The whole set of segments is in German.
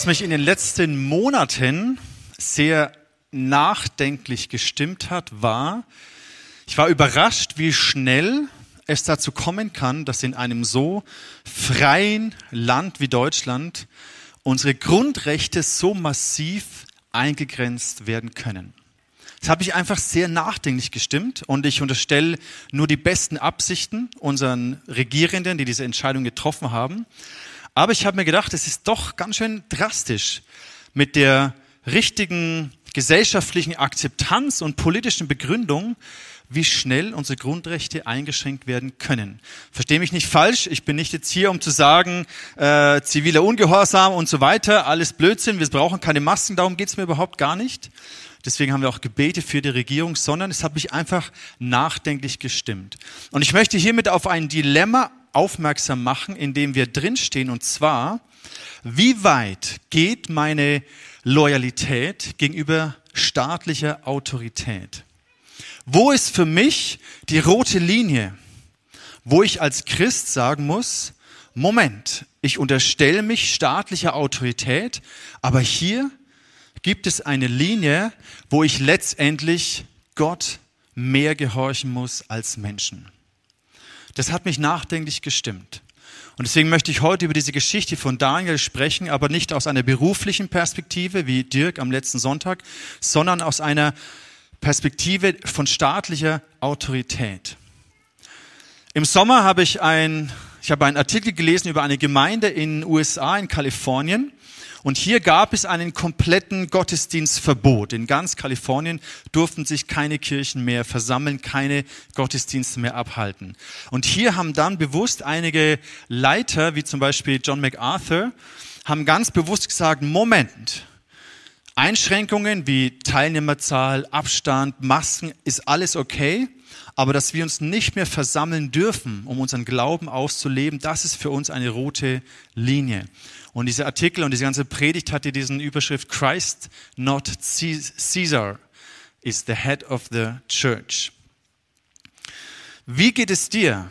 Was mich in den letzten Monaten sehr nachdenklich gestimmt hat, war, ich war überrascht, wie schnell es dazu kommen kann, dass in einem so freien Land wie Deutschland unsere Grundrechte so massiv eingegrenzt werden können. Das hat mich einfach sehr nachdenklich gestimmt und ich unterstelle nur die besten Absichten unseren Regierenden, die diese Entscheidung getroffen haben. Aber ich habe mir gedacht, es ist doch ganz schön drastisch mit der richtigen gesellschaftlichen Akzeptanz und politischen Begründung, wie schnell unsere Grundrechte eingeschränkt werden können. Verstehe mich nicht falsch, ich bin nicht jetzt hier, um zu sagen, äh, ziviler Ungehorsam und so weiter, alles Blödsinn, wir brauchen keine Masken, darum geht's mir überhaupt gar nicht. Deswegen haben wir auch Gebete für die Regierung, sondern es hat mich einfach nachdenklich gestimmt. Und ich möchte hiermit auf ein Dilemma aufmerksam machen, in dem wir drinstehen, und zwar, wie weit geht meine Loyalität gegenüber staatlicher Autorität? Wo ist für mich die rote Linie, wo ich als Christ sagen muss, Moment, ich unterstelle mich staatlicher Autorität, aber hier gibt es eine Linie, wo ich letztendlich Gott mehr gehorchen muss als Menschen. Das hat mich nachdenklich gestimmt. Und deswegen möchte ich heute über diese Geschichte von Daniel sprechen, aber nicht aus einer beruflichen Perspektive wie Dirk am letzten Sonntag, sondern aus einer Perspektive von staatlicher Autorität. Im Sommer habe ich ein, ich habe einen Artikel gelesen über eine Gemeinde in den USA, in Kalifornien. Und hier gab es einen kompletten Gottesdienstverbot. In ganz Kalifornien durften sich keine Kirchen mehr versammeln, keine Gottesdienste mehr abhalten. Und hier haben dann bewusst einige Leiter, wie zum Beispiel John MacArthur, haben ganz bewusst gesagt, Moment, Einschränkungen wie Teilnehmerzahl, Abstand, Masken ist alles okay, aber dass wir uns nicht mehr versammeln dürfen, um unseren Glauben auszuleben, das ist für uns eine rote Linie. Und dieser Artikel und diese ganze Predigt hatte diesen Überschrift Christ, not Caesar, is the head of the church. Wie geht es dir?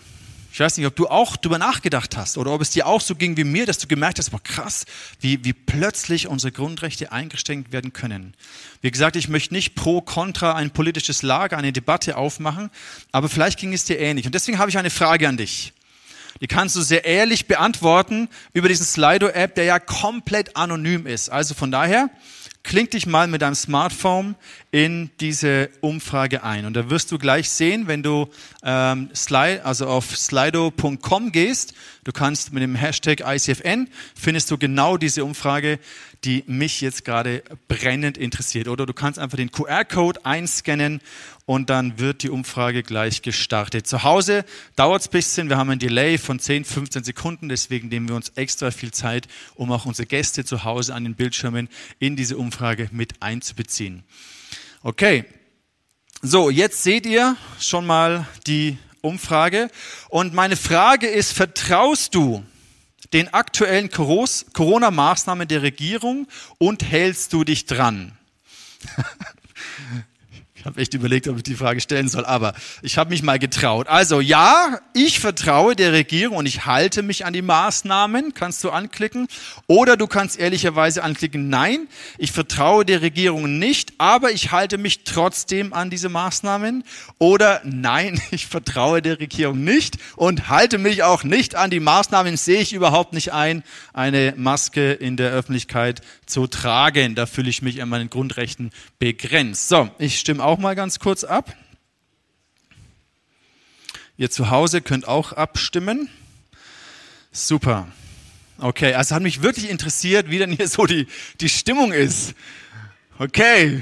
Ich weiß nicht, ob du auch darüber nachgedacht hast oder ob es dir auch so ging wie mir, dass du gemerkt hast, boah, krass, wie, wie plötzlich unsere Grundrechte eingeschränkt werden können. Wie gesagt, ich möchte nicht pro, contra ein politisches Lager, eine Debatte aufmachen, aber vielleicht ging es dir ähnlich. Und deswegen habe ich eine Frage an dich. Die kannst du sehr ehrlich beantworten über diesen Slido-App, der ja komplett anonym ist. Also von daher, Kling dich mal mit deinem Smartphone in diese Umfrage ein. Und da wirst du gleich sehen, wenn du ähm, slide, also auf slido.com gehst, du kannst mit dem Hashtag ICFN, findest du genau diese Umfrage, die mich jetzt gerade brennend interessiert. Oder du kannst einfach den QR-Code einscannen und dann wird die Umfrage gleich gestartet. Zu Hause dauert es ein bisschen, wir haben ein Delay von 10, 15 Sekunden, deswegen nehmen wir uns extra viel Zeit, um auch unsere Gäste zu Hause an den Bildschirmen in diese Umfrage mit einzubeziehen. Okay, so, jetzt seht ihr schon mal die Umfrage und meine Frage ist, vertraust du den aktuellen Corona-Maßnahmen der Regierung und hältst du dich dran? Ich habe echt überlegt, ob ich die Frage stellen soll, aber ich habe mich mal getraut. Also ja, ich vertraue der Regierung und ich halte mich an die Maßnahmen, kannst du anklicken. Oder du kannst ehrlicherweise anklicken, nein, ich vertraue der Regierung nicht, aber ich halte mich trotzdem an diese Maßnahmen. Oder nein, ich vertraue der Regierung nicht und halte mich auch nicht an die Maßnahmen, sehe ich überhaupt nicht ein, eine Maske in der Öffentlichkeit zu tragen. Da fühle ich mich an meinen Grundrechten begrenzt. So, ich stimme auch mal ganz kurz ab. Ihr zu Hause könnt auch abstimmen. Super. Okay, also hat mich wirklich interessiert, wie denn hier so die, die Stimmung ist. Okay,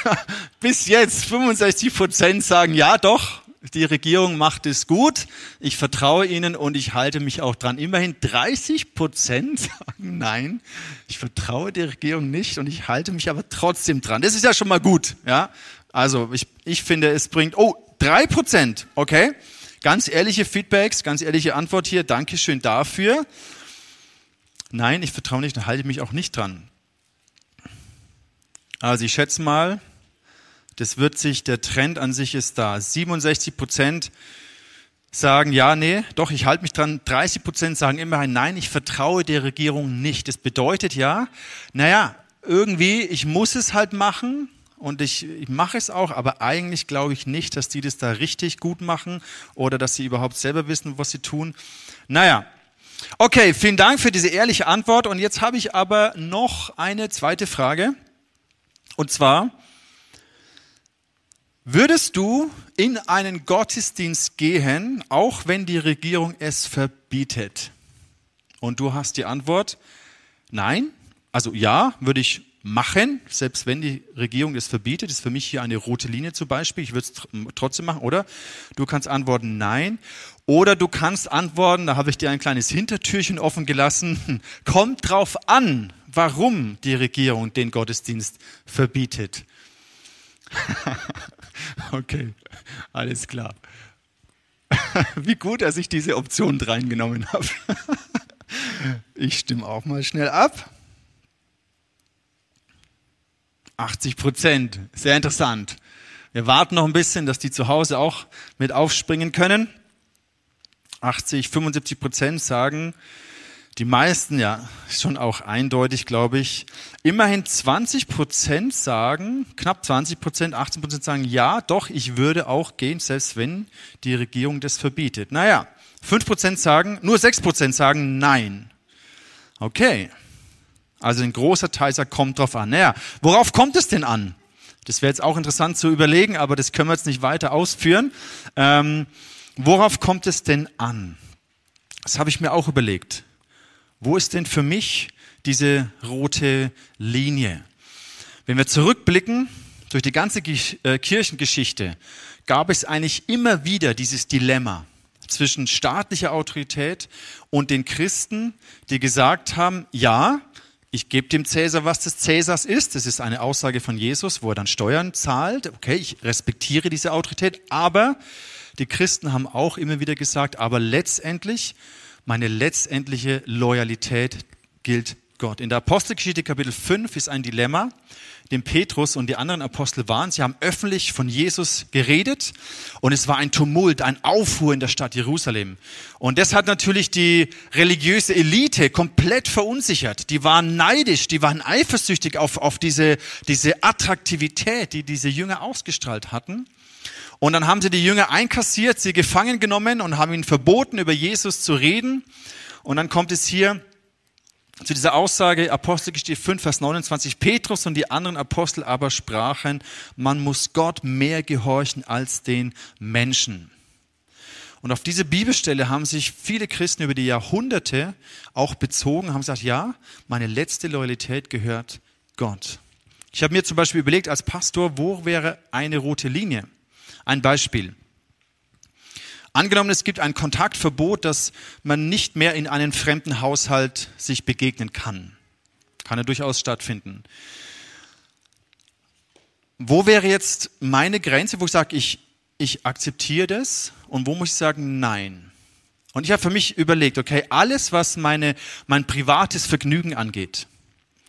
bis jetzt 65 Prozent sagen ja doch, die Regierung macht es gut, ich vertraue ihnen und ich halte mich auch dran. Immerhin 30 Prozent sagen nein, ich vertraue der Regierung nicht und ich halte mich aber trotzdem dran. Das ist ja schon mal gut, ja. Also ich, ich finde, es bringt, oh, drei Prozent, okay. Ganz ehrliche Feedbacks, ganz ehrliche Antwort hier. Dankeschön dafür. Nein, ich vertraue nicht und halte mich auch nicht dran. Also ich schätze mal, das wird sich, der Trend an sich ist da. 67 Prozent sagen, ja, nee, doch, ich halte mich dran. 30 Prozent sagen immerhin, nein, ich vertraue der Regierung nicht. Das bedeutet ja, naja, irgendwie, ich muss es halt machen und ich, ich mache es auch, aber eigentlich glaube ich nicht, dass die das da richtig gut machen oder dass sie überhaupt selber wissen, was sie tun. Naja, okay, vielen Dank für diese ehrliche Antwort und jetzt habe ich aber noch eine zweite Frage und zwar, Würdest du in einen Gottesdienst gehen, auch wenn die Regierung es verbietet? Und du hast die Antwort, nein. Also ja, würde ich machen, selbst wenn die Regierung es verbietet. Das ist für mich hier eine rote Linie zum Beispiel. Ich würde es trotzdem machen, oder? Du kannst antworten, nein. Oder du kannst antworten, da habe ich dir ein kleines Hintertürchen offen gelassen. Kommt drauf an, warum die Regierung den Gottesdienst verbietet. Okay, alles klar. Wie gut, dass ich diese Option reingenommen habe. Ich stimme auch mal schnell ab. 80 Prozent, sehr interessant. Wir warten noch ein bisschen, dass die zu Hause auch mit aufspringen können. 80, 75 Prozent sagen, die meisten, ja, schon auch eindeutig, glaube ich. Immerhin 20 Prozent sagen, knapp 20 Prozent, 18 Prozent sagen, ja, doch, ich würde auch gehen, selbst wenn die Regierung das verbietet. Naja, 5 Prozent sagen, nur 6 Prozent sagen nein. Okay. Also ein großer Teil sagt, kommt drauf an. Naja, worauf kommt es denn an? Das wäre jetzt auch interessant zu überlegen, aber das können wir jetzt nicht weiter ausführen. Ähm, worauf kommt es denn an? Das habe ich mir auch überlegt. Wo ist denn für mich diese rote Linie? Wenn wir zurückblicken durch die ganze äh, Kirchengeschichte, gab es eigentlich immer wieder dieses Dilemma zwischen staatlicher Autorität und den Christen, die gesagt haben, ja, ich gebe dem Cäsar, was des Cäsars ist. Das ist eine Aussage von Jesus, wo er dann Steuern zahlt. Okay, ich respektiere diese Autorität. Aber die Christen haben auch immer wieder gesagt, aber letztendlich meine letztendliche Loyalität gilt Gott. In der Apostelgeschichte Kapitel 5 ist ein Dilemma, dem Petrus und die anderen Apostel waren. Sie haben öffentlich von Jesus geredet und es war ein Tumult, ein Aufruhr in der Stadt Jerusalem. Und das hat natürlich die religiöse Elite komplett verunsichert. Die waren neidisch, die waren eifersüchtig auf, auf diese, diese Attraktivität, die diese Jünger ausgestrahlt hatten. Und dann haben sie die Jünger einkassiert, sie gefangen genommen und haben ihnen verboten, über Jesus zu reden. Und dann kommt es hier zu dieser Aussage, Apostelgeschichte 5, Vers 29, Petrus und die anderen Apostel aber sprachen, man muss Gott mehr gehorchen als den Menschen. Und auf diese Bibelstelle haben sich viele Christen über die Jahrhunderte auch bezogen, haben gesagt, ja, meine letzte Loyalität gehört Gott. Ich habe mir zum Beispiel überlegt, als Pastor, wo wäre eine rote Linie? Ein Beispiel. Angenommen, es gibt ein Kontaktverbot, dass man nicht mehr in einen fremden Haushalt sich begegnen kann. Kann ja durchaus stattfinden. Wo wäre jetzt meine Grenze, wo ich sage, ich, ich akzeptiere das und wo muss ich sagen, nein? Und ich habe für mich überlegt, okay, alles, was meine, mein privates Vergnügen angeht,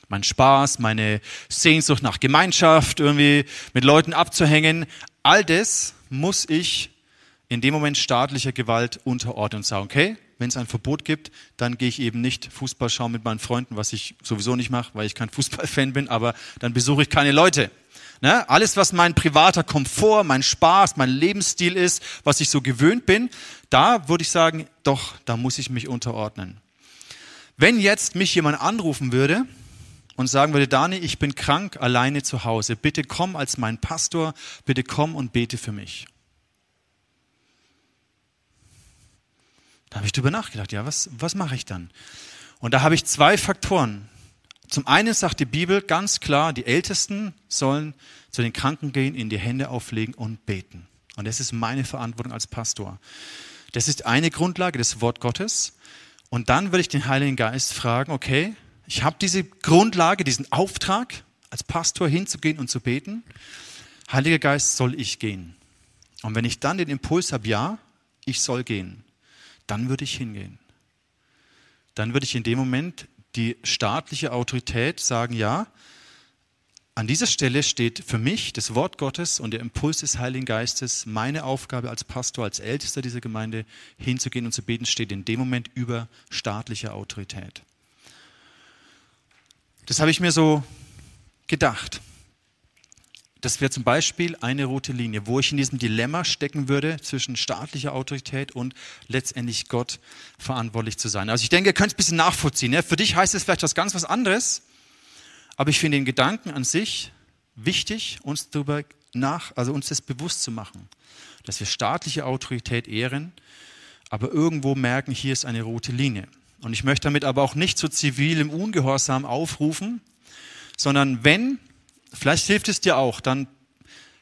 mein Spaß, meine Sehnsucht nach Gemeinschaft, irgendwie mit Leuten abzuhängen, all das muss ich in dem Moment staatlicher Gewalt unterordnen und sagen, okay, wenn es ein Verbot gibt, dann gehe ich eben nicht Fußball schauen mit meinen Freunden, was ich sowieso nicht mache, weil ich kein Fußballfan bin, aber dann besuche ich keine Leute. Ne? Alles, was mein privater Komfort, mein Spaß, mein Lebensstil ist, was ich so gewöhnt bin, da würde ich sagen, doch, da muss ich mich unterordnen. Wenn jetzt mich jemand anrufen würde und sagen würde, Dani, ich bin krank, alleine zu Hause. Bitte komm als mein Pastor, bitte komm und bete für mich. Da habe ich drüber nachgedacht, ja, was, was mache ich dann? Und da habe ich zwei Faktoren. Zum einen sagt die Bibel ganz klar, die Ältesten sollen zu den Kranken gehen, in die Hände auflegen und beten. Und das ist meine Verantwortung als Pastor. Das ist eine Grundlage des Wort Gottes. Und dann würde ich den Heiligen Geist fragen, okay, ich habe diese Grundlage, diesen Auftrag, als Pastor hinzugehen und zu beten. Heiliger Geist, soll ich gehen? Und wenn ich dann den Impuls habe, ja, ich soll gehen, dann würde ich hingehen. Dann würde ich in dem Moment die staatliche Autorität sagen, ja, an dieser Stelle steht für mich das Wort Gottes und der Impuls des Heiligen Geistes, meine Aufgabe als Pastor, als Ältester dieser Gemeinde hinzugehen und zu beten, steht in dem Moment über staatlicher Autorität. Das habe ich mir so gedacht. Das wäre zum Beispiel eine rote Linie, wo ich in diesem Dilemma stecken würde zwischen staatlicher Autorität und letztendlich Gott verantwortlich zu sein. Also ich denke, ihr könnt es ein bisschen nachvollziehen. Ja? Für dich heißt es vielleicht was ganz was anderes, aber ich finde den Gedanken an sich wichtig, uns darüber nach, also uns das bewusst zu machen, dass wir staatliche Autorität ehren, aber irgendwo merken, hier ist eine rote Linie. Und ich möchte damit aber auch nicht zu zivilem Ungehorsam aufrufen, sondern wenn Vielleicht hilft es dir auch dann,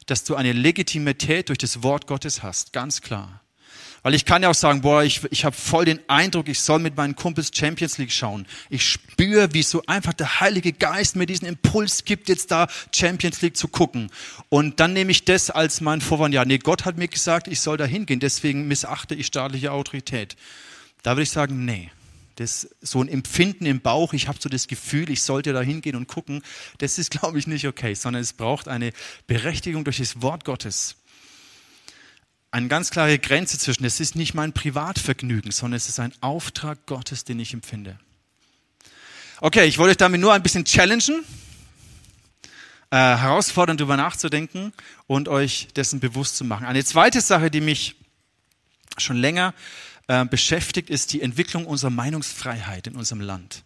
dass du eine Legitimität durch das Wort Gottes hast, ganz klar. Weil ich kann ja auch sagen, boah, ich, ich habe voll den Eindruck, ich soll mit meinen Kumpels Champions League schauen. Ich spüre, wie so einfach der Heilige Geist mir diesen Impuls gibt, jetzt da Champions League zu gucken. Und dann nehme ich das als mein Vorwand. Ja, nee, Gott hat mir gesagt, ich soll da hingehen, deswegen missachte ich staatliche Autorität. Da würde ich sagen, nee das, so ein Empfinden im Bauch, ich habe so das Gefühl, ich sollte da hingehen und gucken, das ist, glaube ich, nicht okay, sondern es braucht eine Berechtigung durch das Wort Gottes. Eine ganz klare Grenze zwischen, es ist nicht mein Privatvergnügen, sondern es ist ein Auftrag Gottes, den ich empfinde. Okay, ich wollte euch damit nur ein bisschen challengen, äh, herausfordern, darüber nachzudenken und euch dessen bewusst zu machen. Eine zweite Sache, die mich schon länger äh, beschäftigt, ist die Entwicklung unserer Meinungsfreiheit in unserem Land.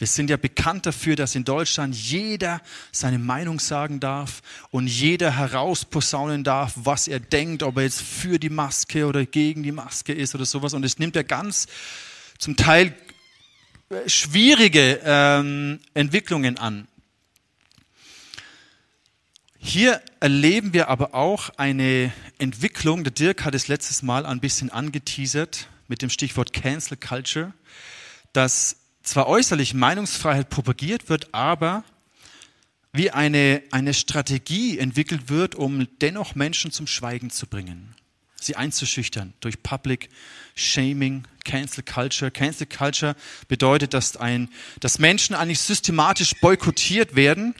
Wir sind ja bekannt dafür, dass in Deutschland jeder seine Meinung sagen darf und jeder herausposaunen darf, was er denkt, ob er jetzt für die Maske oder gegen die Maske ist oder sowas. Und es nimmt ja ganz zum Teil äh, schwierige ähm, Entwicklungen an. Hier erleben wir aber auch eine Entwicklung, der Dirk hat es letztes Mal ein bisschen angeteasert, mit dem Stichwort Cancel Culture, dass zwar äußerlich Meinungsfreiheit propagiert wird, aber wie eine, eine Strategie entwickelt wird, um dennoch Menschen zum Schweigen zu bringen, sie einzuschüchtern durch Public Shaming, Cancel Culture. Cancel Culture bedeutet, dass, ein, dass Menschen eigentlich systematisch boykottiert werden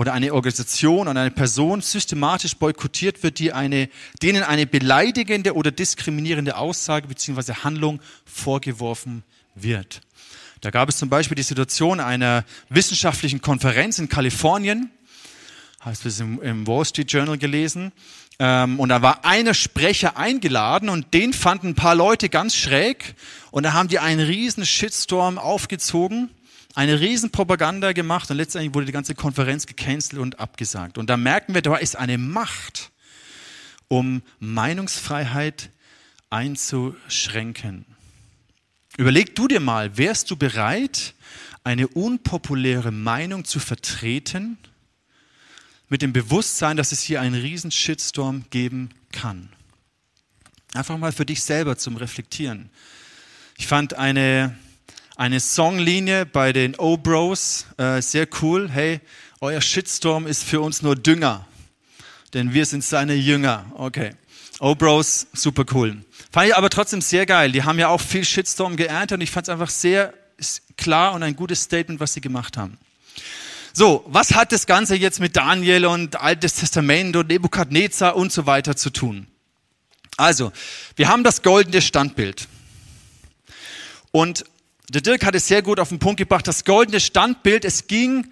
oder eine Organisation oder eine Person systematisch boykottiert wird, die eine, denen eine beleidigende oder diskriminierende Aussage bzw. Handlung vorgeworfen wird. Da gab es zum Beispiel die Situation einer wissenschaftlichen Konferenz in Kalifornien, hast du es im, Wall Street Journal gelesen, ähm, und da war einer Sprecher eingeladen und den fanden ein paar Leute ganz schräg und da haben die einen riesen Shitstorm aufgezogen eine Riesenpropaganda gemacht und letztendlich wurde die ganze Konferenz gecancelt und abgesagt. Und da merken wir, da ist eine Macht, um Meinungsfreiheit einzuschränken. Überleg du dir mal, wärst du bereit, eine unpopuläre Meinung zu vertreten, mit dem Bewusstsein, dass es hier einen riesen Shitstorm geben kann? Einfach mal für dich selber zum Reflektieren. Ich fand eine eine Songlinie bei den O-Bros, äh, sehr cool. Hey, euer Shitstorm ist für uns nur Dünger, denn wir sind seine Jünger. Okay. O-Bros, super cool. Fand ich aber trotzdem sehr geil. Die haben ja auch viel Shitstorm geerntet und ich fand es einfach sehr klar und ein gutes Statement, was sie gemacht haben. So, was hat das Ganze jetzt mit Daniel und Altes Testament und Nebukadnezar und so weiter zu tun? Also, wir haben das goldene Standbild. Und der Dirk hat es sehr gut auf den Punkt gebracht, das goldene Standbild, es ging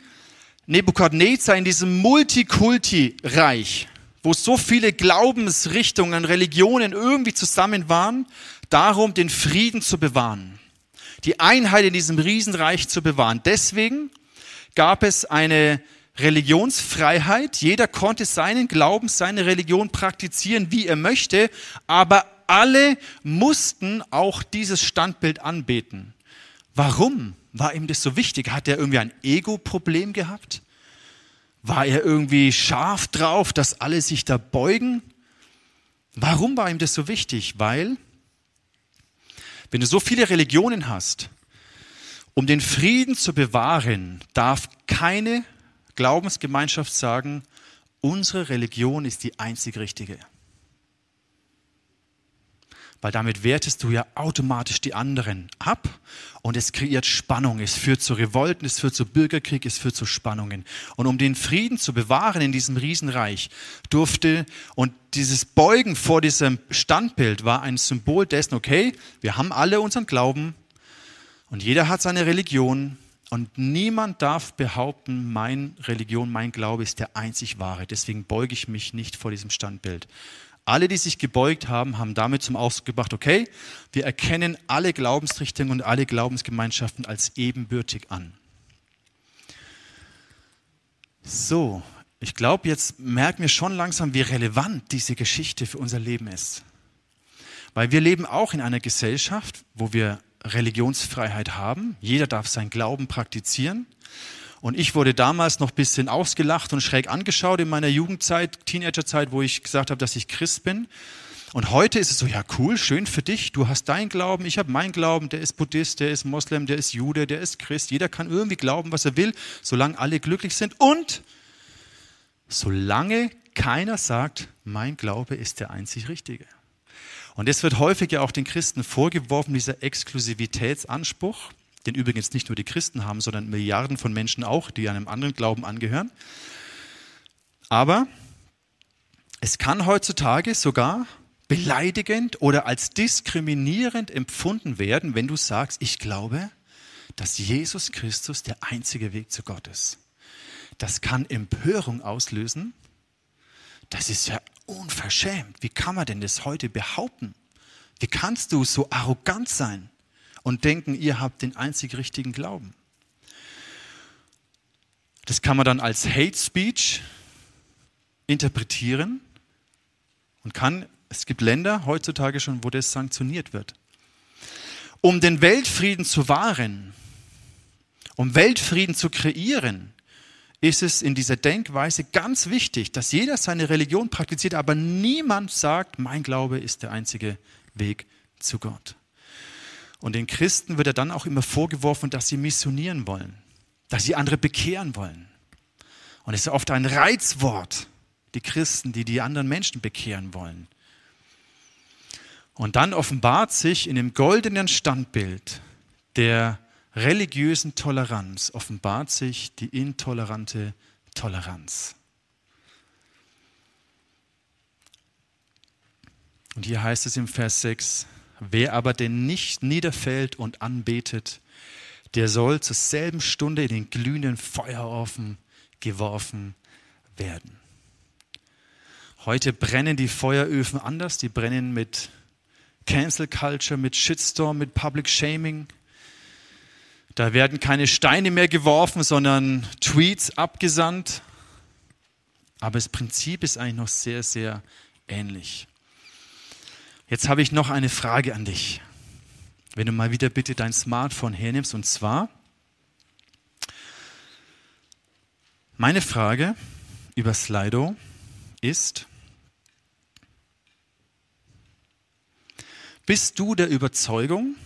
Nebukadnezar in diesem Multikulti-Reich, wo so viele Glaubensrichtungen, Religionen irgendwie zusammen waren, darum, den Frieden zu bewahren. Die Einheit in diesem Riesenreich zu bewahren. Deswegen gab es eine Religionsfreiheit. Jeder konnte seinen Glauben, seine Religion praktizieren, wie er möchte, aber alle mussten auch dieses Standbild anbeten. Warum war ihm das so wichtig? Hat er irgendwie ein Ego-Problem gehabt? War er irgendwie scharf drauf, dass alle sich da beugen? Warum war ihm das so wichtig? Weil, wenn du so viele Religionen hast, um den Frieden zu bewahren, darf keine Glaubensgemeinschaft sagen, unsere Religion ist die einzig richtige. Weil damit wertest du ja automatisch die anderen ab und es kreiert Spannung, es führt zu Revolten, es führt zu Bürgerkrieg, es führt zu Spannungen. Und um den Frieden zu bewahren in diesem Riesenreich durfte und dieses Beugen vor diesem Standbild war ein Symbol dessen, okay, wir haben alle unseren Glauben und jeder hat seine Religion und niemand darf behaupten, meine Religion, mein Glaube ist der einzig wahre. Deswegen beuge ich mich nicht vor diesem Standbild. Alle, die sich gebeugt haben, haben damit zum Ausdruck gebracht, okay, wir erkennen alle Glaubensrichtungen und alle Glaubensgemeinschaften als ebenbürtig an. So, ich glaube, jetzt merken wir schon langsam, wie relevant diese Geschichte für unser Leben ist. Weil wir leben auch in einer Gesellschaft, wo wir Religionsfreiheit haben. Jeder darf seinen Glauben praktizieren. Und ich wurde damals noch ein bisschen ausgelacht und schräg angeschaut in meiner Jugendzeit, Teenagerzeit, wo ich gesagt habe, dass ich Christ bin. Und heute ist es so, ja cool, schön für dich, du hast deinen Glauben, ich habe meinen Glauben, der ist Buddhist, der ist Moslem, der ist Jude, der ist Christ. Jeder kann irgendwie glauben, was er will, solange alle glücklich sind und solange keiner sagt, mein Glaube ist der einzig richtige. Und es wird häufig ja auch den Christen vorgeworfen, dieser Exklusivitätsanspruch den übrigens nicht nur die Christen haben, sondern Milliarden von Menschen auch, die einem anderen Glauben angehören. Aber es kann heutzutage sogar beleidigend oder als diskriminierend empfunden werden, wenn du sagst, ich glaube, dass Jesus Christus der einzige Weg zu Gott ist. Das kann Empörung auslösen. Das ist ja unverschämt. Wie kann man denn das heute behaupten? Wie kannst du so arrogant sein? Und denken, ihr habt den einzig richtigen Glauben. Das kann man dann als Hate Speech interpretieren und kann, es gibt Länder heutzutage schon, wo das sanktioniert wird. Um den Weltfrieden zu wahren, um Weltfrieden zu kreieren, ist es in dieser Denkweise ganz wichtig, dass jeder seine Religion praktiziert, aber niemand sagt, mein Glaube ist der einzige Weg zu Gott. Und den Christen wird er dann auch immer vorgeworfen, dass sie missionieren wollen, dass sie andere bekehren wollen. Und es ist oft ein Reizwort, die Christen, die die anderen Menschen bekehren wollen. Und dann offenbart sich in dem goldenen Standbild der religiösen Toleranz, offenbart sich die intolerante Toleranz. Und hier heißt es im Vers 6, Wer aber denn nicht niederfällt und anbetet, der soll zur selben Stunde in den glühenden Feuerofen geworfen werden. Heute brennen die Feueröfen anders, die brennen mit Cancel Culture, mit Shitstorm, mit Public Shaming. Da werden keine Steine mehr geworfen, sondern Tweets abgesandt. Aber das Prinzip ist eigentlich noch sehr, sehr ähnlich. Jetzt habe ich noch eine Frage an dich. Wenn du mal wieder bitte dein Smartphone hernimmst, und zwar meine Frage über Slido ist, bist du der Überzeugung,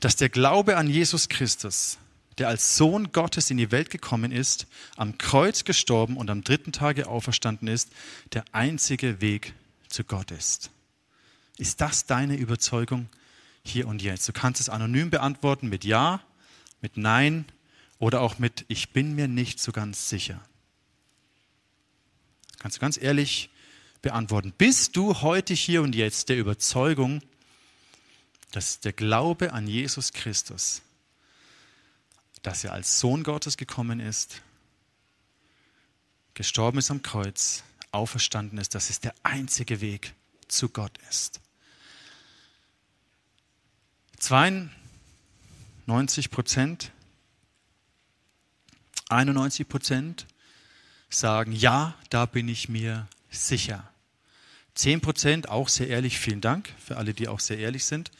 dass der Glaube an Jesus Christus, der als Sohn Gottes in die Welt gekommen ist, am Kreuz gestorben und am dritten Tage auferstanden ist, der einzige Weg zu Gott ist. Ist das deine Überzeugung hier und jetzt? Du kannst es anonym beantworten mit Ja, mit Nein oder auch mit Ich bin mir nicht so ganz sicher. Kannst du ganz ehrlich beantworten. Bist du heute hier und jetzt der Überzeugung, dass der Glaube an Jesus Christus, dass er als Sohn Gottes gekommen ist, gestorben ist am Kreuz, auferstanden ist, dass es der einzige Weg zu Gott ist. 92 Prozent, 91 Prozent sagen, ja, da bin ich mir sicher. 10 Prozent, auch sehr ehrlich, vielen Dank für alle, die auch sehr ehrlich sind,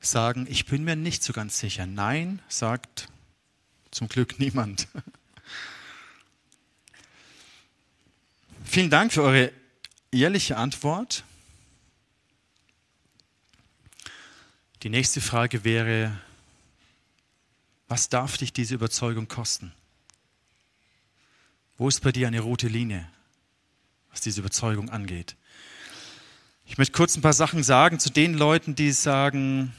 sagen, ich bin mir nicht so ganz sicher. Nein, sagt zum Glück niemand. Vielen Dank für eure ehrliche Antwort. Die nächste Frage wäre, was darf dich diese Überzeugung kosten? Wo ist bei dir eine rote Linie, was diese Überzeugung angeht? Ich möchte kurz ein paar Sachen sagen zu den Leuten, die sagen,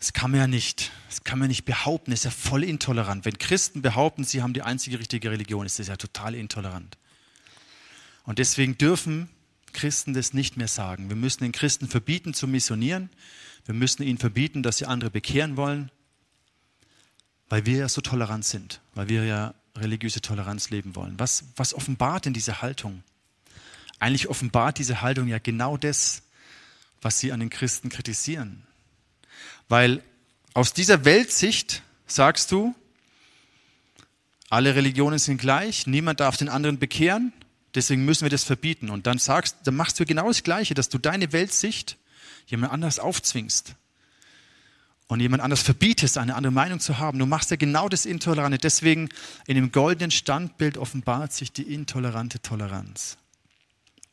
das kann man ja nicht, das kann man nicht behaupten, das ist ja voll intolerant. Wenn Christen behaupten, sie haben die einzige richtige Religion, ist das ja total intolerant. Und deswegen dürfen Christen das nicht mehr sagen. Wir müssen den Christen verbieten zu missionieren. Wir müssen ihnen verbieten, dass sie andere bekehren wollen, weil wir ja so tolerant sind, weil wir ja religiöse Toleranz leben wollen. Was, was offenbart denn diese Haltung? Eigentlich offenbart diese Haltung ja genau das, was sie an den Christen kritisieren. Weil aus dieser Weltsicht sagst du, alle Religionen sind gleich, niemand darf den anderen bekehren, deswegen müssen wir das verbieten. Und dann sagst, dann machst du genau das Gleiche, dass du deine Weltsicht jemand anders aufzwingst und jemand anders verbietest, eine andere Meinung zu haben. Du machst ja genau das Intolerante. Deswegen in dem goldenen Standbild offenbart sich die intolerante Toleranz.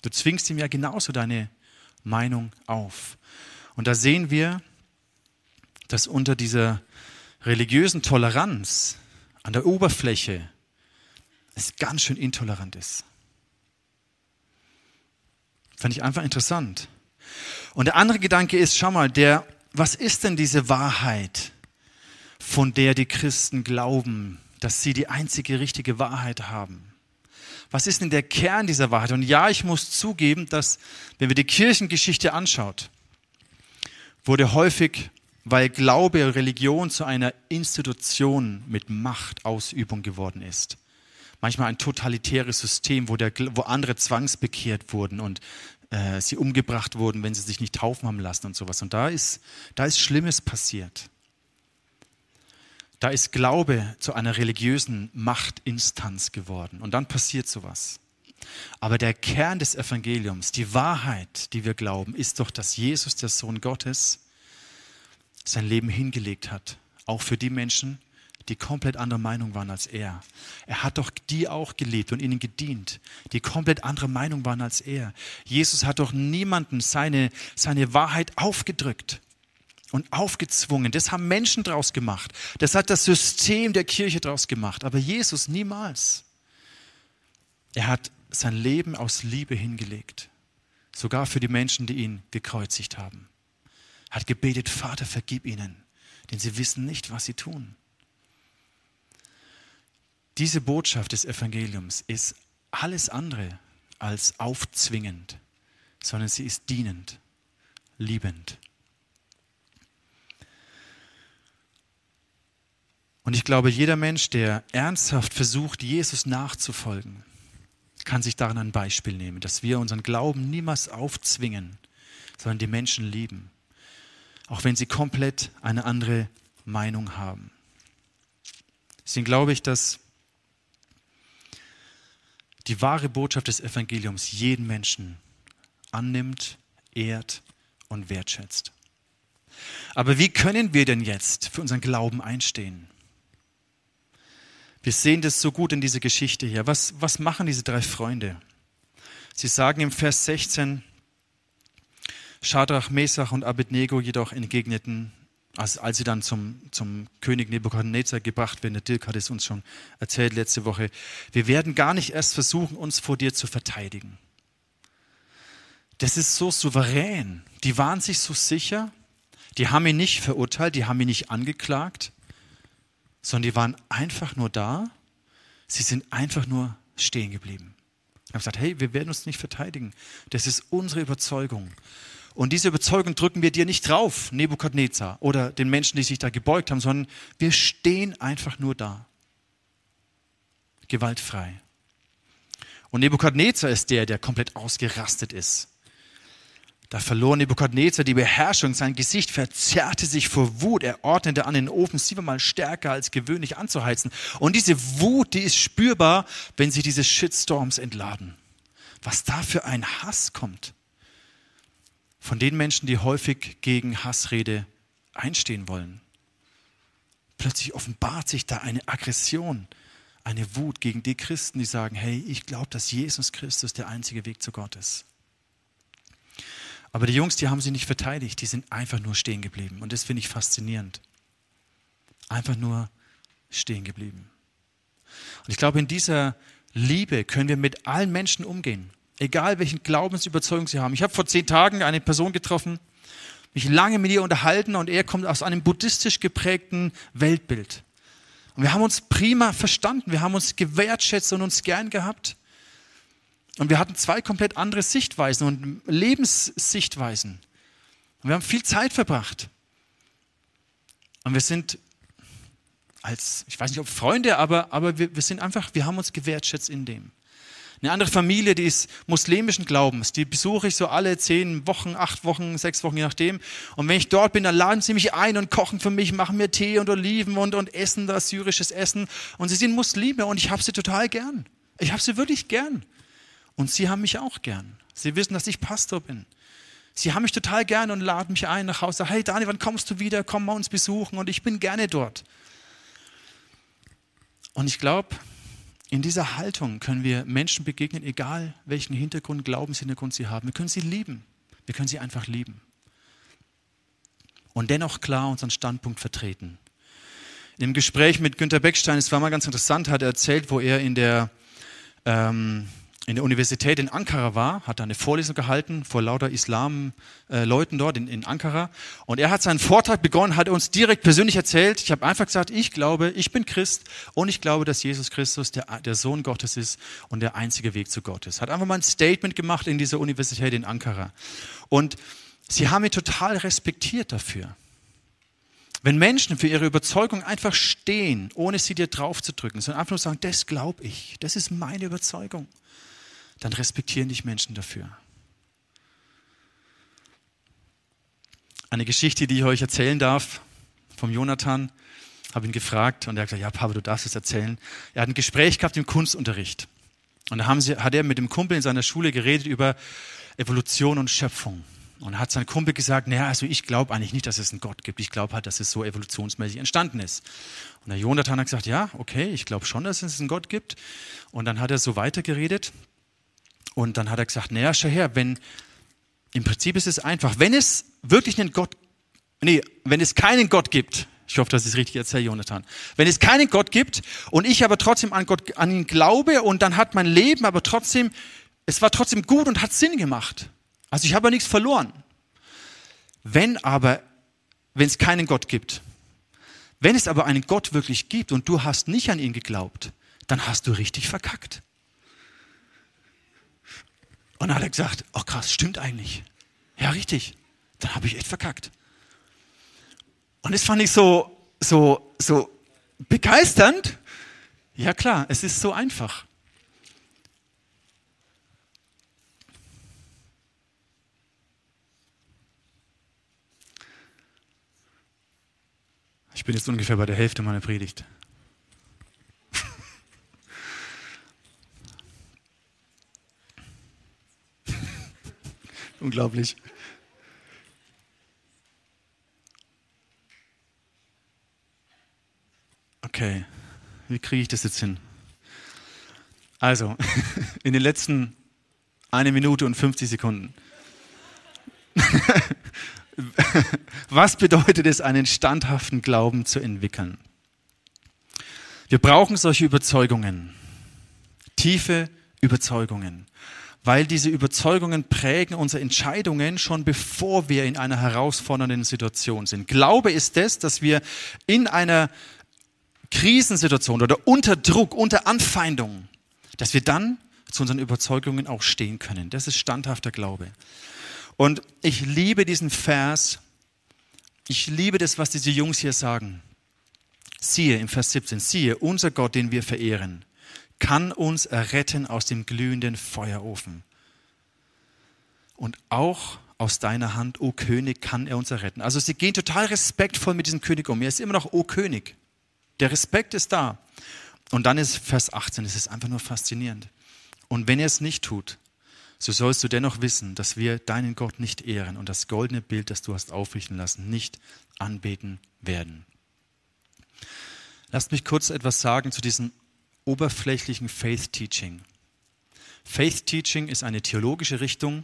Du zwingst ihm ja genauso deine Meinung auf. Und da sehen wir, dass unter dieser religiösen Toleranz an der Oberfläche es ganz schön intolerant ist. Fand ich einfach interessant. Und der andere Gedanke ist, schau mal, der, was ist denn diese Wahrheit, von der die Christen glauben, dass sie die einzige richtige Wahrheit haben? Was ist denn der Kern dieser Wahrheit? Und ja, ich muss zugeben, dass, wenn wir die Kirchengeschichte anschaut, wurde häufig, weil Glaube, Religion zu einer Institution mit Machtausübung geworden ist manchmal ein totalitäres System, wo, der, wo andere zwangsbekehrt wurden und äh, sie umgebracht wurden, wenn sie sich nicht taufen haben lassen und sowas. Und da ist, da ist Schlimmes passiert. Da ist Glaube zu einer religiösen Machtinstanz geworden. Und dann passiert sowas. Aber der Kern des Evangeliums, die Wahrheit, die wir glauben, ist doch, dass Jesus, der Sohn Gottes, sein Leben hingelegt hat. Auch für die Menschen, die komplett anderer Meinung waren als er. Er hat doch die auch geliebt und ihnen gedient, die komplett andere Meinung waren als er. Jesus hat doch niemanden seine, seine Wahrheit aufgedrückt und aufgezwungen. Das haben Menschen draus gemacht. Das hat das System der Kirche draus gemacht. Aber Jesus niemals. Er hat sein Leben aus Liebe hingelegt. Sogar für die Menschen, die ihn gekreuzigt haben. Hat gebetet, Vater, vergib ihnen, denn sie wissen nicht, was sie tun. Diese Botschaft des Evangeliums ist alles andere als aufzwingend, sondern sie ist dienend, liebend. Und ich glaube, jeder Mensch, der ernsthaft versucht, Jesus nachzufolgen, kann sich daran ein Beispiel nehmen, dass wir unseren Glauben niemals aufzwingen, sondern die Menschen lieben, auch wenn sie komplett eine andere Meinung haben. Deswegen glaube ich, dass die wahre Botschaft des Evangeliums jeden Menschen annimmt, ehrt und wertschätzt. Aber wie können wir denn jetzt für unseren Glauben einstehen? Wir sehen das so gut in dieser Geschichte hier. Was, was machen diese drei Freunde? Sie sagen im Vers 16, Schadrach, Mesach und Abednego jedoch entgegneten, als, als sie dann zum, zum König Nebukadnezar gebracht werden, der Dirk hat es uns schon erzählt letzte Woche, wir werden gar nicht erst versuchen, uns vor dir zu verteidigen. Das ist so souverän. Die waren sich so sicher, die haben ihn nicht verurteilt, die haben ihn nicht angeklagt, sondern die waren einfach nur da, sie sind einfach nur stehen geblieben. Sie haben gesagt, hey, wir werden uns nicht verteidigen. Das ist unsere Überzeugung. Und diese Überzeugung drücken wir dir nicht drauf, Nebukadnezar, oder den Menschen, die sich da gebeugt haben, sondern wir stehen einfach nur da. Gewaltfrei. Und Nebukadnezar ist der, der komplett ausgerastet ist. Da verlor Nebukadnezar die Beherrschung, sein Gesicht verzerrte sich vor Wut, er ordnete an, den Ofen siebenmal stärker als gewöhnlich anzuheizen. Und diese Wut, die ist spürbar, wenn sie diese Shitstorms entladen. Was da für ein Hass kommt von den Menschen, die häufig gegen Hassrede einstehen wollen. Plötzlich offenbart sich da eine Aggression, eine Wut gegen die Christen, die sagen, hey, ich glaube, dass Jesus Christus der einzige Weg zu Gott ist. Aber die Jungs, die haben sie nicht verteidigt, die sind einfach nur stehen geblieben. Und das finde ich faszinierend. Einfach nur stehen geblieben. Und ich glaube, in dieser Liebe können wir mit allen Menschen umgehen. Egal welchen Glaubensüberzeugung sie haben. Ich habe vor zehn Tagen eine Person getroffen, mich lange mit ihr unterhalten und er kommt aus einem buddhistisch geprägten Weltbild. Und wir haben uns prima verstanden, wir haben uns gewertschätzt und uns gern gehabt. Und wir hatten zwei komplett andere Sichtweisen und Lebenssichtweisen. Und wir haben viel Zeit verbracht. Und wir sind als, ich weiß nicht ob Freunde, aber, aber wir, wir sind einfach, wir haben uns gewertschätzt in dem. Eine andere Familie, die ist muslimischen Glaubens, die besuche ich so alle zehn Wochen, acht Wochen, sechs Wochen, je nachdem. Und wenn ich dort bin, dann laden sie mich ein und kochen für mich, machen mir Tee und Oliven und, und essen das syrisches Essen. Und sie sind Muslime und ich habe sie total gern. Ich habe sie wirklich gern. Und sie haben mich auch gern. Sie wissen, dass ich Pastor bin. Sie haben mich total gern und laden mich ein nach Hause. Hey Dani, wann kommst du wieder? Komm mal uns besuchen. Und ich bin gerne dort. Und ich glaube, in dieser Haltung können wir Menschen begegnen, egal welchen Hintergrund, Glaubenshintergrund sie haben. Wir können sie lieben. Wir können sie einfach lieben. Und dennoch klar unseren Standpunkt vertreten. Dem Gespräch mit Günter Beckstein, es war mal ganz interessant, hat er erzählt, wo er in der ähm, in der Universität in Ankara war, hat da eine Vorlesung gehalten vor lauter Islam-Leuten dort in, in, Ankara. Und er hat seinen Vortrag begonnen, hat uns direkt persönlich erzählt. Ich habe einfach gesagt, ich glaube, ich bin Christ und ich glaube, dass Jesus Christus der, der Sohn Gottes ist und der einzige Weg zu Gott ist. Hat einfach mal ein Statement gemacht in dieser Universität in Ankara. Und sie haben ihn total respektiert dafür. Wenn Menschen für ihre Überzeugung einfach stehen, ohne sie dir draufzudrücken, sondern einfach nur sagen, das glaube ich, das ist meine Überzeugung dann respektieren dich Menschen dafür. Eine Geschichte, die ich euch erzählen darf, vom Jonathan, habe ihn gefragt und er hat gesagt, ja Papa, du darfst es erzählen. Er hat ein Gespräch gehabt im Kunstunterricht. Und da haben sie, hat er mit dem Kumpel in seiner Schule geredet über Evolution und Schöpfung. Und hat sein Kumpel gesagt, naja, also ich glaube eigentlich nicht, dass es einen Gott gibt. Ich glaube halt, dass es so evolutionsmäßig entstanden ist. Und der Jonathan hat gesagt, ja, okay, ich glaube schon, dass es einen Gott gibt. Und dann hat er so weitergeredet. Und dann hat er gesagt, naja, schau her, wenn, im Prinzip ist es einfach, wenn es wirklich einen Gott, nee, wenn es keinen Gott gibt, ich hoffe, dass ich es richtig erzähle, Jonathan. Wenn es keinen Gott gibt und ich aber trotzdem an Gott, an ihn glaube und dann hat mein Leben aber trotzdem, es war trotzdem gut und hat Sinn gemacht. Also ich habe nichts verloren. Wenn aber, wenn es keinen Gott gibt, wenn es aber einen Gott wirklich gibt und du hast nicht an ihn geglaubt, dann hast du richtig verkackt. Und dann hat er gesagt, oh krass, stimmt eigentlich. Ja, richtig. Dann habe ich echt verkackt. Und das fand ich so, so, so begeisternd. Ja klar, es ist so einfach. Ich bin jetzt ungefähr bei der Hälfte meiner Predigt. Unglaublich. Okay, wie kriege ich das jetzt hin? Also, in den letzten eine Minute und 50 Sekunden. Was bedeutet es, einen standhaften Glauben zu entwickeln? Wir brauchen solche Überzeugungen, tiefe Überzeugungen weil diese Überzeugungen prägen unsere Entscheidungen schon bevor wir in einer herausfordernden Situation sind. Glaube ist es, dass wir in einer Krisensituation oder unter Druck, unter Anfeindung, dass wir dann zu unseren Überzeugungen auch stehen können. Das ist standhafter Glaube. Und ich liebe diesen Vers. Ich liebe das, was diese Jungs hier sagen. Siehe im Vers 17, siehe, unser Gott, den wir verehren, kann uns erretten aus dem glühenden Feuerofen. Und auch aus deiner Hand, o König, kann er uns erretten. Also sie gehen total respektvoll mit diesem König um. Er ist immer noch, o König. Der Respekt ist da. Und dann ist Vers 18, es ist einfach nur faszinierend. Und wenn er es nicht tut, so sollst du dennoch wissen, dass wir deinen Gott nicht ehren und das goldene Bild, das du hast aufrichten lassen, nicht anbeten werden. Lasst mich kurz etwas sagen zu diesem oberflächlichen Faith Teaching. Faith Teaching ist eine theologische Richtung,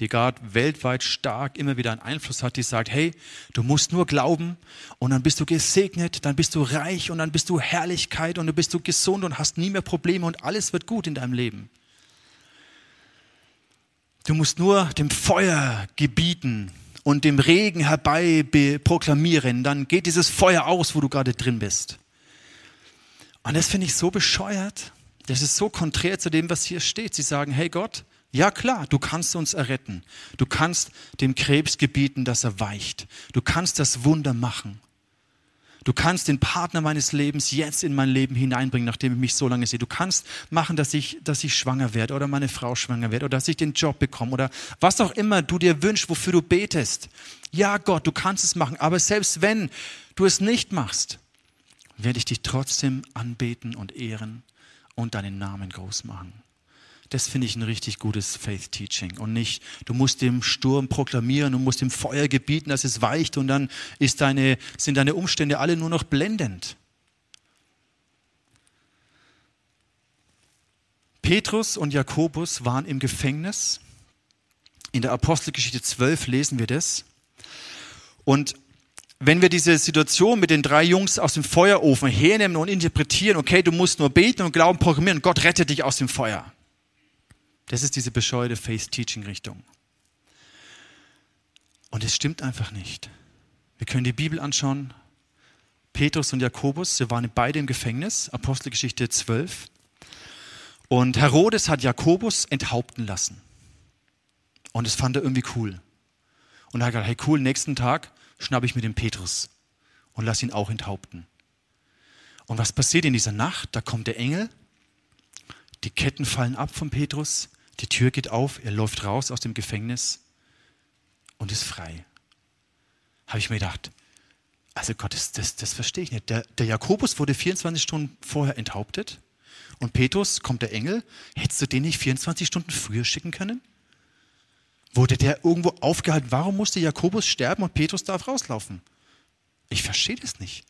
die gerade weltweit stark immer wieder einen Einfluss hat, die sagt, hey, du musst nur glauben und dann bist du gesegnet, dann bist du reich und dann bist du Herrlichkeit und dann bist du gesund und hast nie mehr Probleme und alles wird gut in deinem Leben. Du musst nur dem Feuer gebieten und dem Regen herbei proklamieren, dann geht dieses Feuer aus, wo du gerade drin bist. Und das finde ich so bescheuert. Das ist so konträr zu dem, was hier steht. Sie sagen, hey Gott, ja klar, du kannst uns erretten. Du kannst dem Krebs gebieten, dass er weicht. Du kannst das Wunder machen. Du kannst den Partner meines Lebens jetzt in mein Leben hineinbringen, nachdem ich mich so lange sehe. Du kannst machen, dass ich, dass ich schwanger werde oder meine Frau schwanger wird oder dass ich den Job bekomme oder was auch immer du dir wünschst, wofür du betest. Ja, Gott, du kannst es machen. Aber selbst wenn du es nicht machst, werde ich dich trotzdem anbeten und ehren und deinen Namen groß machen. Das finde ich ein richtig gutes Faith Teaching. Und nicht, du musst dem Sturm proklamieren, du musst dem Feuer gebieten, dass es weicht und dann deine, sind deine Umstände alle nur noch blendend. Petrus und Jakobus waren im Gefängnis. In der Apostelgeschichte 12 lesen wir das. Und wenn wir diese Situation mit den drei Jungs aus dem Feuerofen hernehmen und interpretieren, okay, du musst nur beten und glauben, programmieren, Gott rettet dich aus dem Feuer. Das ist diese bescheuerte Faith-Teaching-Richtung. Und es stimmt einfach nicht. Wir können die Bibel anschauen. Petrus und Jakobus, sie waren beide im Gefängnis, Apostelgeschichte 12. Und Herodes hat Jakobus enthaupten lassen. Und das fand er irgendwie cool. Und er hat gesagt, hey cool, nächsten Tag schnappe ich mir den Petrus und lass ihn auch enthaupten. Und was passiert in dieser Nacht? Da kommt der Engel, die Ketten fallen ab von Petrus die Tür geht auf, er läuft raus aus dem Gefängnis und ist frei. Habe ich mir gedacht, also Gott, das, das, das verstehe ich nicht. Der, der Jakobus wurde 24 Stunden vorher enthauptet und Petrus kommt der Engel. Hättest du den nicht 24 Stunden früher schicken können? Wurde der irgendwo aufgehalten? Warum musste Jakobus sterben und Petrus darf rauslaufen? Ich verstehe das nicht.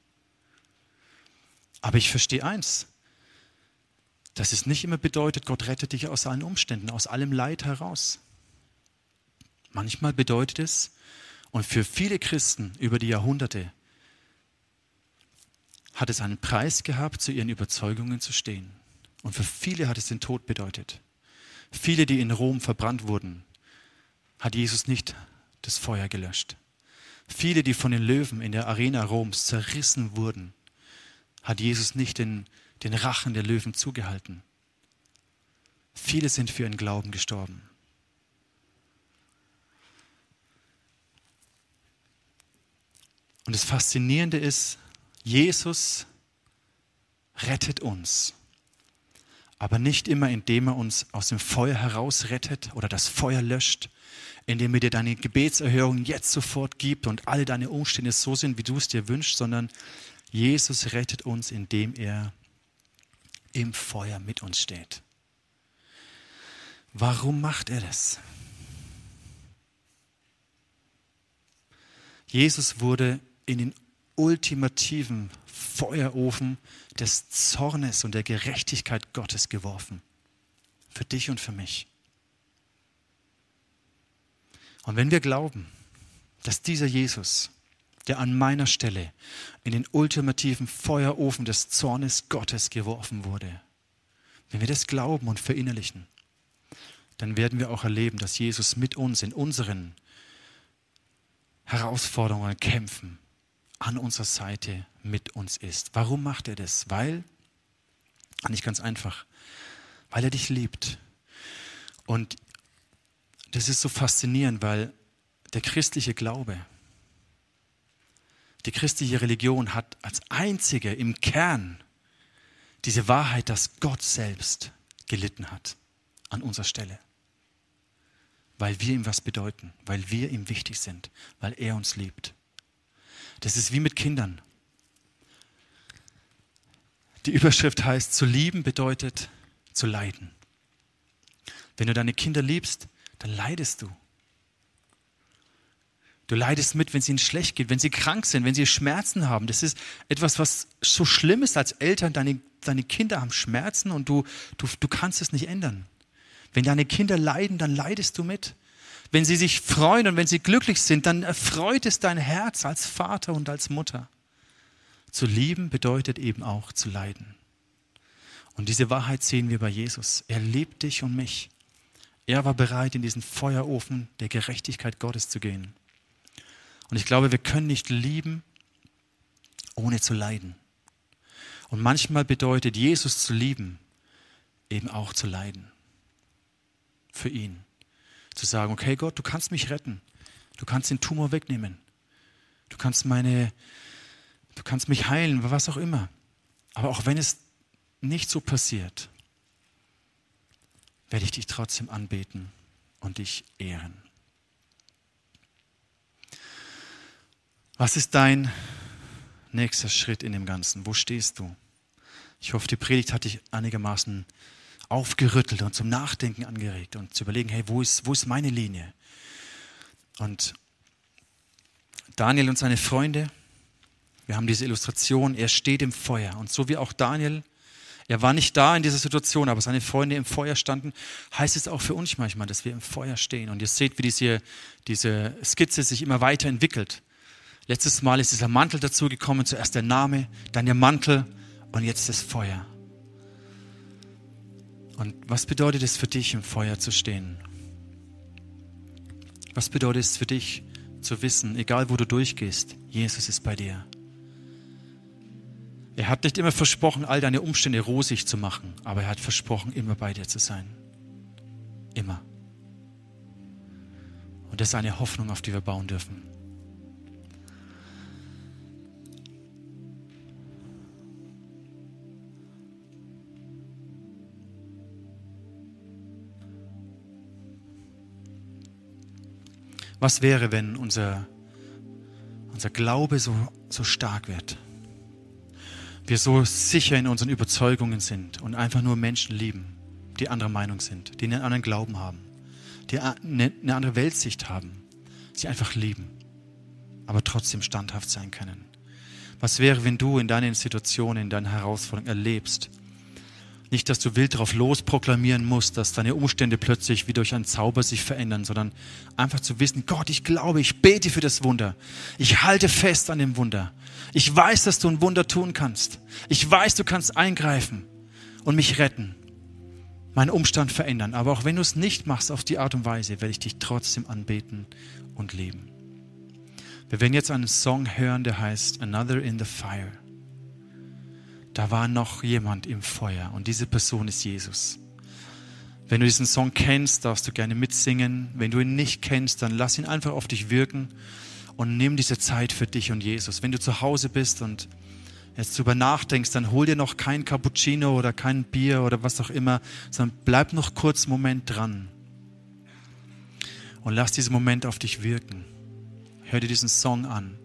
Aber ich verstehe eins dass es nicht immer bedeutet, Gott rettet dich aus allen Umständen, aus allem Leid heraus. Manchmal bedeutet es, und für viele Christen über die Jahrhunderte hat es einen Preis gehabt, zu ihren Überzeugungen zu stehen. Und für viele hat es den Tod bedeutet. Viele, die in Rom verbrannt wurden, hat Jesus nicht das Feuer gelöscht. Viele, die von den Löwen in der Arena Roms zerrissen wurden, hat Jesus nicht den den Rachen der Löwen zugehalten. Viele sind für ihren Glauben gestorben. Und das Faszinierende ist, Jesus rettet uns. Aber nicht immer, indem er uns aus dem Feuer herausrettet oder das Feuer löscht, indem er dir deine Gebetserhörung jetzt sofort gibt und alle deine Umstände so sind, wie du es dir wünschst, sondern Jesus rettet uns, indem er im Feuer mit uns steht. Warum macht er das? Jesus wurde in den ultimativen Feuerofen des Zornes und der Gerechtigkeit Gottes geworfen. Für dich und für mich. Und wenn wir glauben, dass dieser Jesus der an meiner Stelle in den ultimativen Feuerofen des Zornes Gottes geworfen wurde. Wenn wir das glauben und verinnerlichen, dann werden wir auch erleben, dass Jesus mit uns in unseren Herausforderungen kämpfen, an unserer Seite mit uns ist. Warum macht er das? Weil, nicht ganz einfach, weil er dich liebt. Und das ist so faszinierend, weil der christliche Glaube, die christliche Religion hat als einzige im Kern diese Wahrheit, dass Gott selbst gelitten hat an unserer Stelle. Weil wir ihm was bedeuten, weil wir ihm wichtig sind, weil er uns liebt. Das ist wie mit Kindern. Die Überschrift heißt, zu lieben bedeutet zu leiden. Wenn du deine Kinder liebst, dann leidest du. Du leidest mit, wenn es ihnen schlecht geht, wenn sie krank sind, wenn sie Schmerzen haben. Das ist etwas, was so schlimm ist als Eltern. Deine, deine Kinder haben Schmerzen und du, du, du kannst es nicht ändern. Wenn deine Kinder leiden, dann leidest du mit. Wenn sie sich freuen und wenn sie glücklich sind, dann erfreut es dein Herz als Vater und als Mutter. Zu lieben bedeutet eben auch zu leiden. Und diese Wahrheit sehen wir bei Jesus. Er liebt dich und mich. Er war bereit, in diesen Feuerofen der Gerechtigkeit Gottes zu gehen. Und ich glaube, wir können nicht lieben, ohne zu leiden. Und manchmal bedeutet Jesus zu lieben, eben auch zu leiden. Für ihn. Zu sagen, okay Gott, du kannst mich retten. Du kannst den Tumor wegnehmen. Du kannst meine, du kannst mich heilen, was auch immer. Aber auch wenn es nicht so passiert, werde ich dich trotzdem anbeten und dich ehren. Was ist dein nächster Schritt in dem Ganzen? Wo stehst du? Ich hoffe, die Predigt hat dich einigermaßen aufgerüttelt und zum Nachdenken angeregt und zu überlegen, hey, wo ist, wo ist meine Linie? Und Daniel und seine Freunde, wir haben diese Illustration, er steht im Feuer. Und so wie auch Daniel, er war nicht da in dieser Situation, aber seine Freunde im Feuer standen, heißt es auch für uns manchmal, dass wir im Feuer stehen. Und ihr seht, wie diese, diese Skizze sich immer weiterentwickelt. Letztes Mal ist dieser Mantel dazu gekommen, zuerst der Name, dann der Mantel und jetzt das Feuer. Und was bedeutet es für dich, im Feuer zu stehen? Was bedeutet es für dich zu wissen, egal wo du durchgehst, Jesus ist bei dir? Er hat nicht immer versprochen, all deine Umstände rosig zu machen, aber er hat versprochen, immer bei dir zu sein. Immer. Und das ist eine Hoffnung, auf die wir bauen dürfen. Was wäre, wenn unser, unser Glaube so, so stark wird? Wir so sicher in unseren Überzeugungen sind und einfach nur Menschen lieben, die anderer Meinung sind, die einen anderen Glauben haben, die eine, eine andere Weltsicht haben, sie einfach lieben, aber trotzdem standhaft sein können. Was wäre, wenn du in deinen Situationen, in deinen Herausforderungen erlebst, nicht, dass du wild drauf los proklamieren musst, dass deine Umstände plötzlich wie durch einen Zauber sich verändern, sondern einfach zu wissen, Gott, ich glaube, ich bete für das Wunder. Ich halte fest an dem Wunder. Ich weiß, dass du ein Wunder tun kannst. Ich weiß, du kannst eingreifen und mich retten, meinen Umstand verändern. Aber auch wenn du es nicht machst auf die Art und Weise, werde ich dich trotzdem anbeten und lieben. Wir werden jetzt einen Song hören, der heißt Another in the Fire da war noch jemand im Feuer und diese Person ist Jesus. Wenn du diesen Song kennst, darfst du gerne mitsingen. Wenn du ihn nicht kennst, dann lass ihn einfach auf dich wirken und nimm diese Zeit für dich und Jesus. Wenn du zu Hause bist und jetzt darüber nachdenkst, dann hol dir noch kein Cappuccino oder kein Bier oder was auch immer, sondern bleib noch kurz einen Moment dran und lass diesen Moment auf dich wirken. Hör dir diesen Song an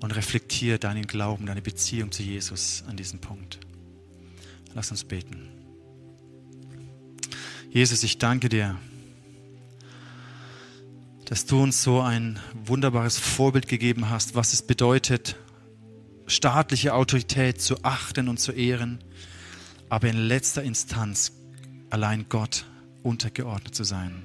und reflektiere deinen Glauben, deine Beziehung zu Jesus an diesem Punkt. Lass uns beten. Jesus, ich danke dir, dass du uns so ein wunderbares Vorbild gegeben hast, was es bedeutet, staatliche Autorität zu achten und zu ehren, aber in letzter Instanz allein Gott untergeordnet zu sein.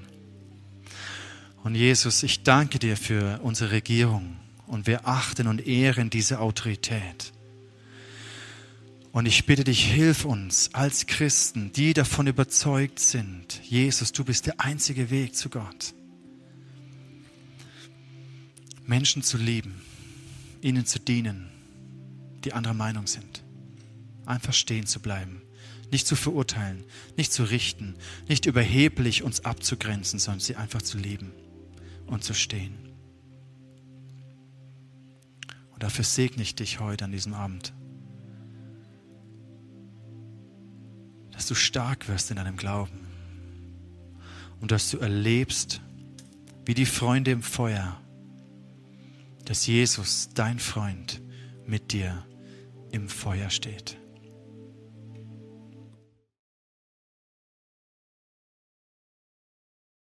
Und Jesus, ich danke dir für unsere Regierung und wir achten und ehren diese Autorität. Und ich bitte dich, hilf uns als Christen, die davon überzeugt sind, Jesus, du bist der einzige Weg zu Gott. Menschen zu lieben, ihnen zu dienen, die anderer Meinung sind. Einfach stehen zu bleiben, nicht zu verurteilen, nicht zu richten, nicht überheblich uns abzugrenzen, sondern sie einfach zu lieben und zu stehen. Und dafür segne ich dich heute an diesem Abend. Dass du stark wirst in deinem Glauben. Und dass du erlebst, wie die Freunde im Feuer, dass Jesus, dein Freund, mit dir im Feuer steht.